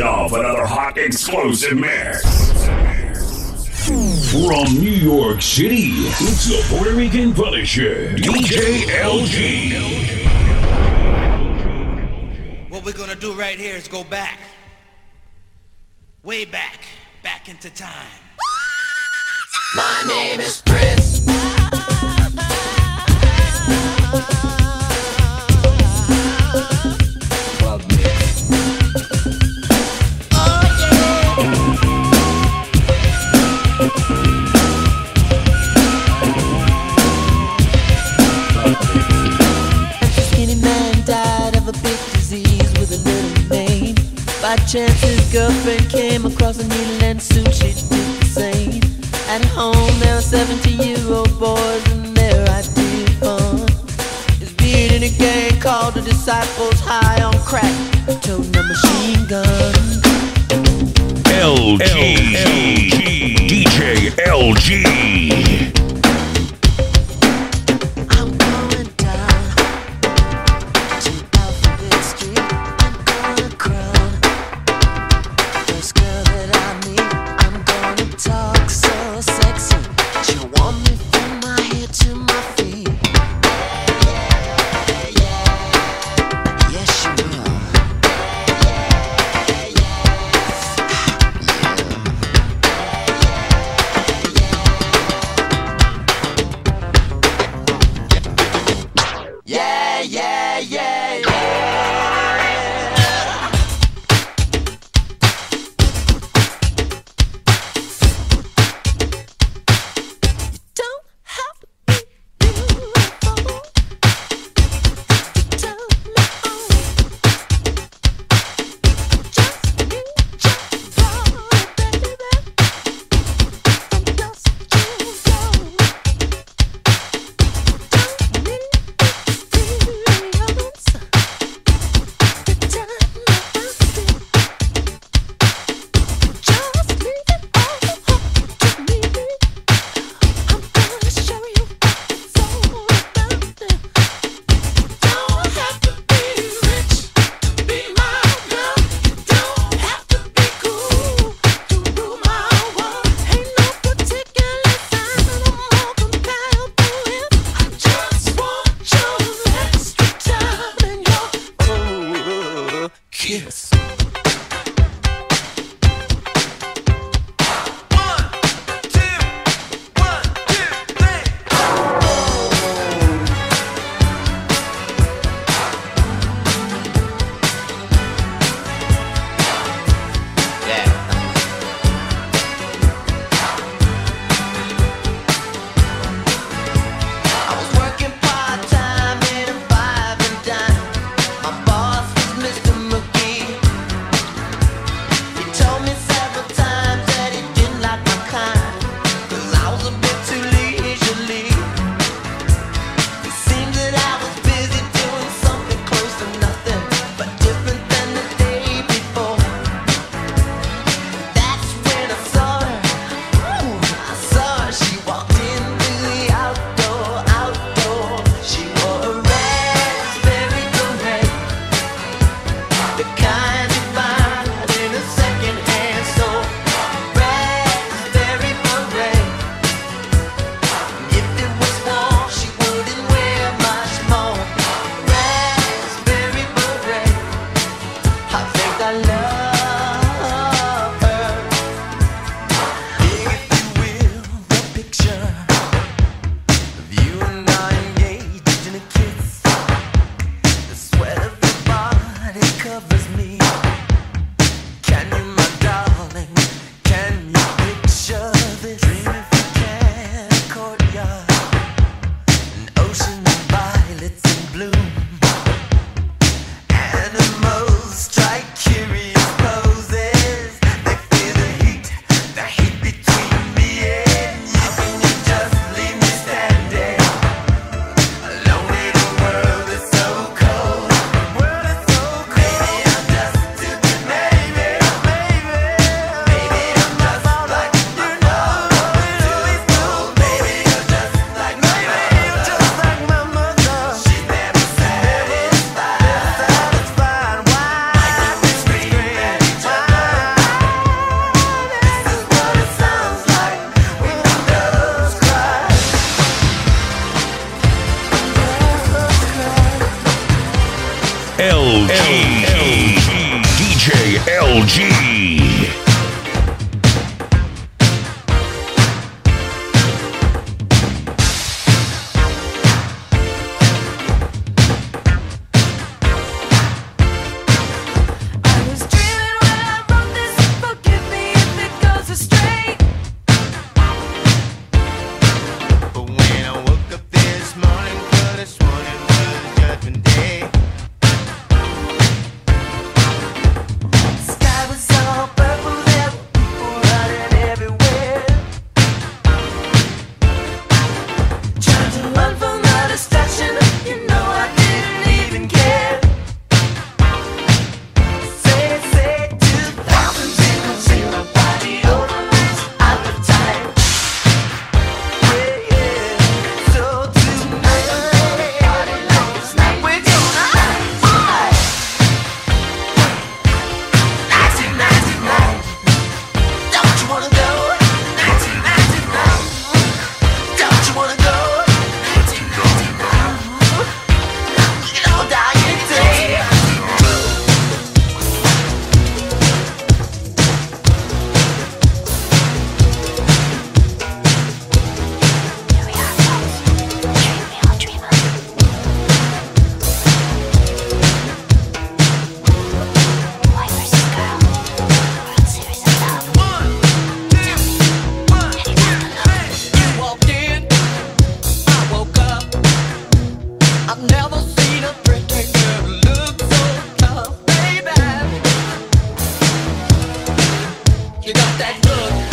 off another hot explosive mix. From New York City, it's the Puerto Rican Punisher, DJ LG. What we're gonna do right here is go back, way back, back into time. My name is Prince. chances. Girlfriend came across a needle and soon she did the same. At home, there are 17 year old boys and there I did fun is being in a gang called the Disciples High on Crack, toting a machine gun. LG, LG. DJ LG. lovers me. like, look.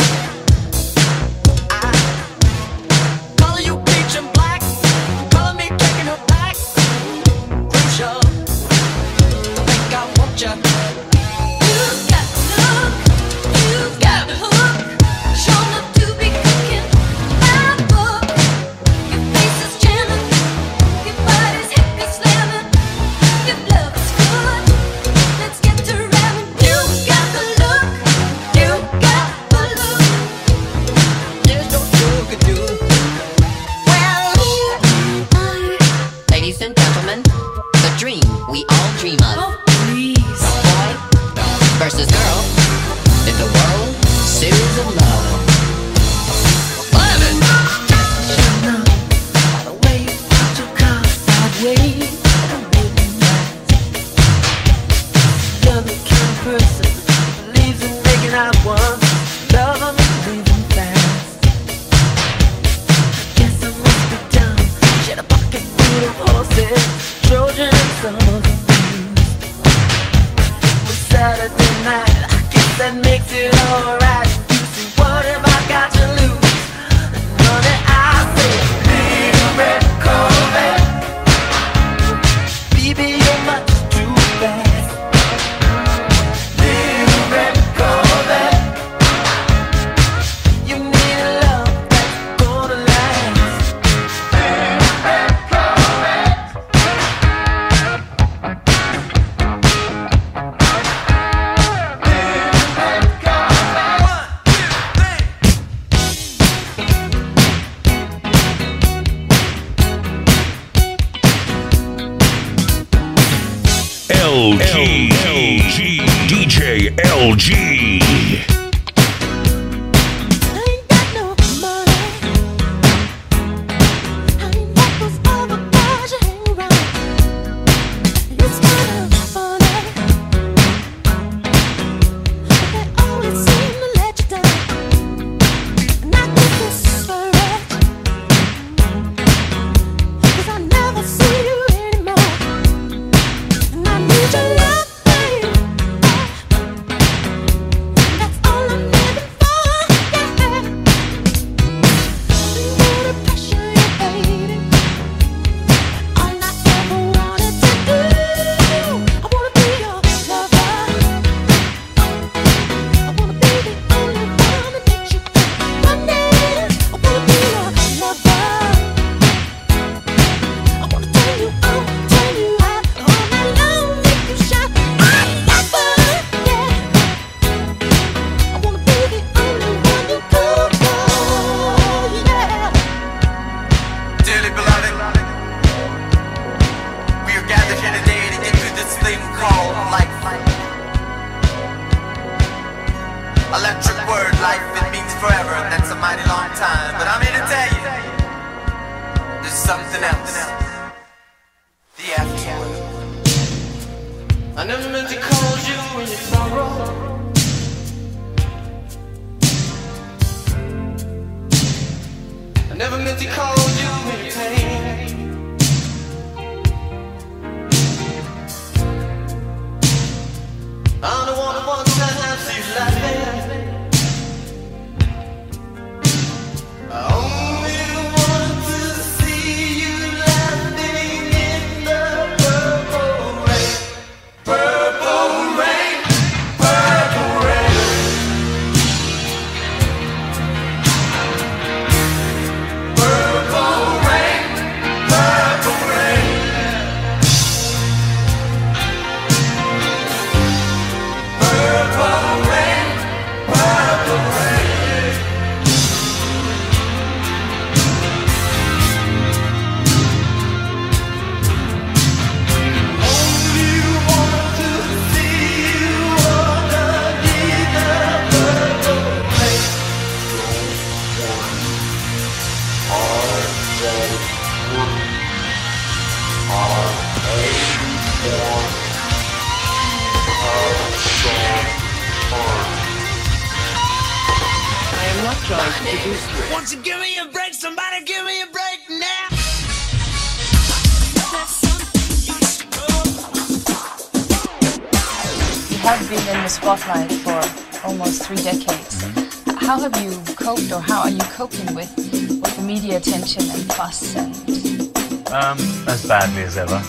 As badly as ever.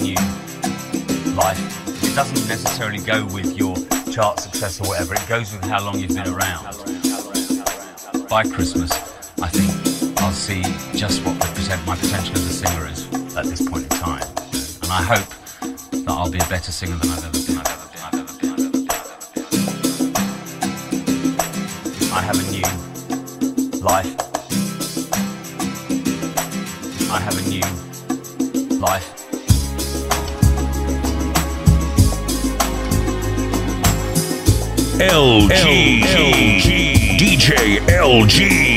new life. It doesn't necessarily go with your chart success or whatever. It goes with how long you've been around. By Christmas, I think I'll see just what percent, my potential as a singer is at this point in time. And I hope that I'll be a better singer than I've ever I have a new life. LG. LG. DJ LG.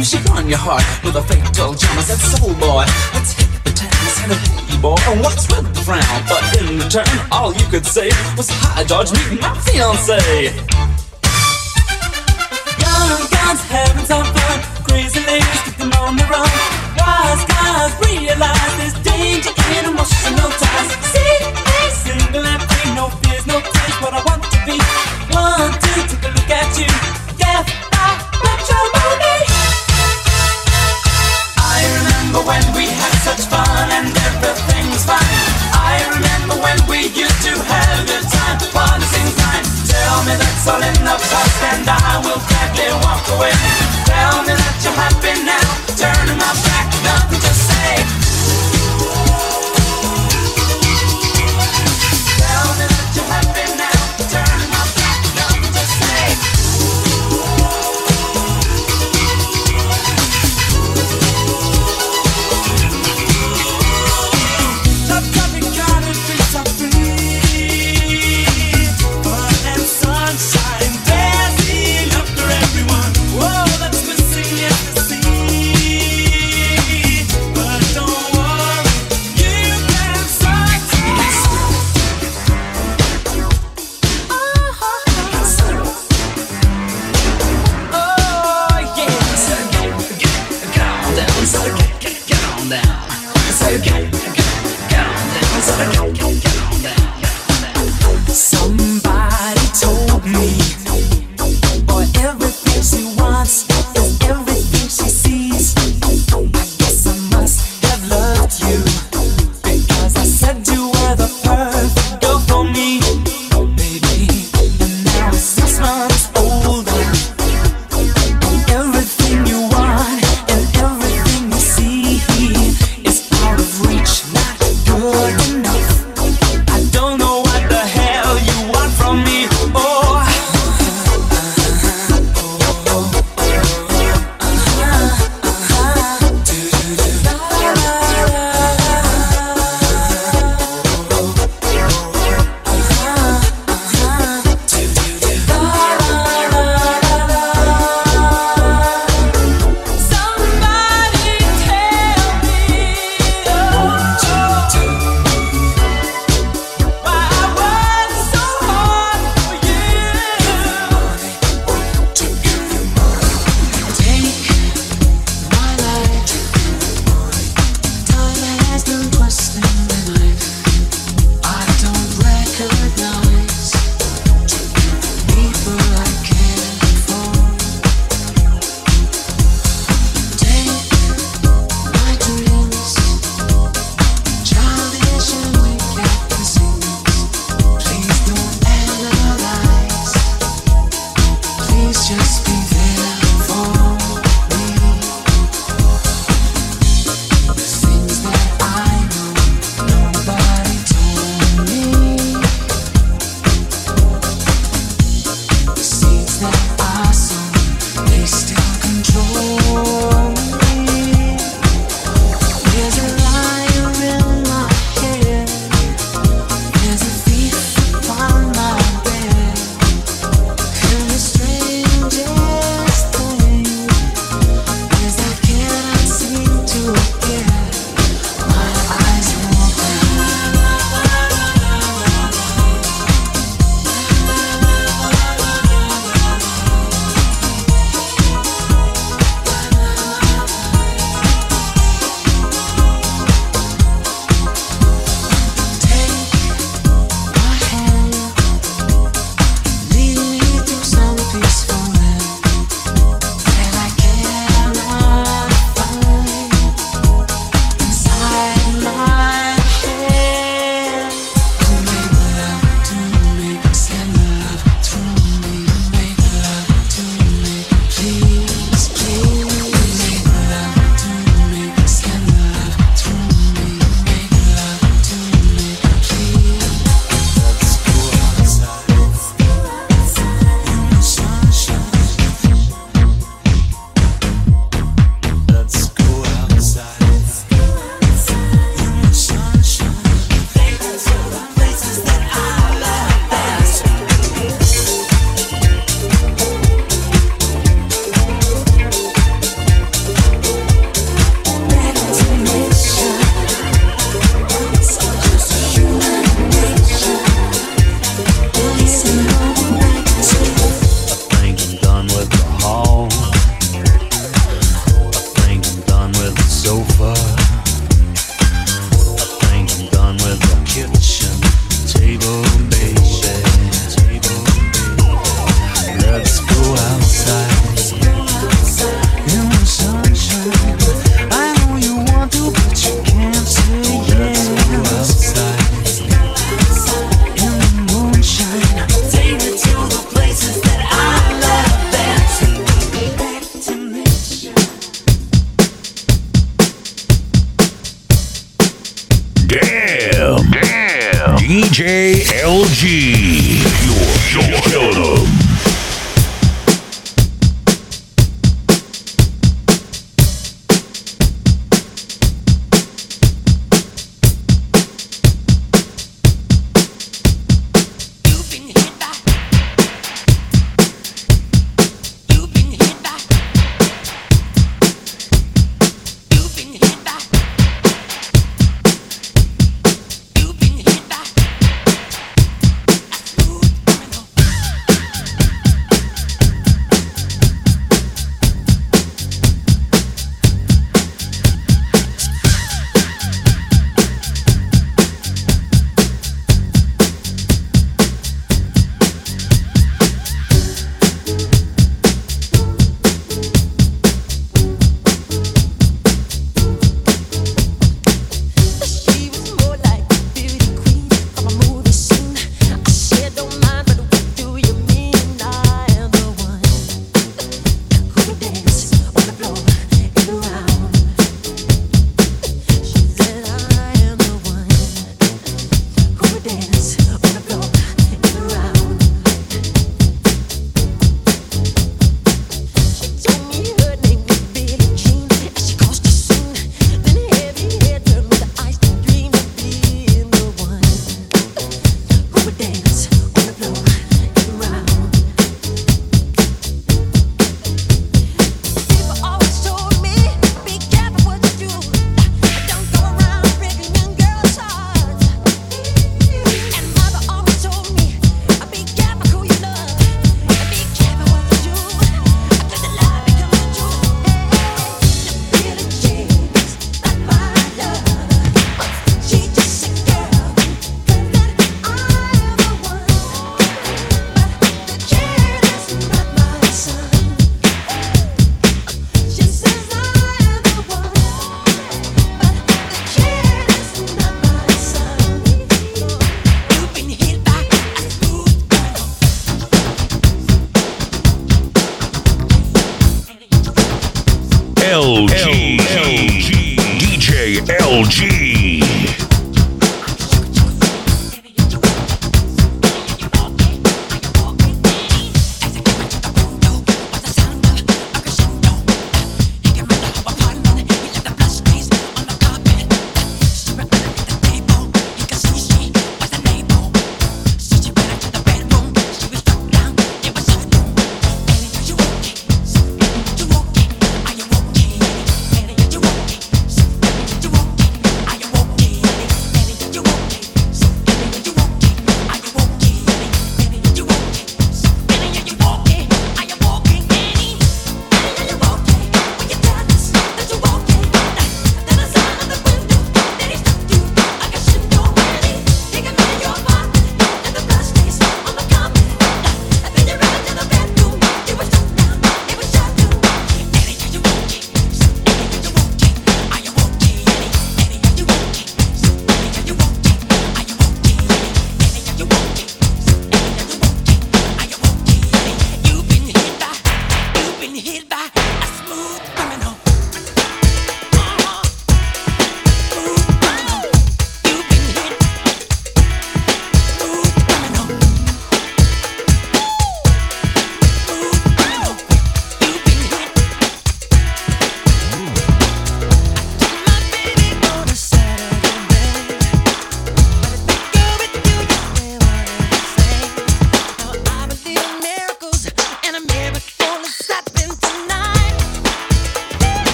You should run your heart with a fatal jammers. That's soul boy. Let's hit the town and a boogie boy. And what's with the frown? But in return, all you could say was, Hi, George, meet my fiance.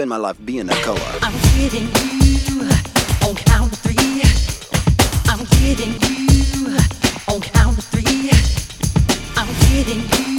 spend my life being a co op. I'm getting you on count of three. I'm getting you on count of three. I'm getting you.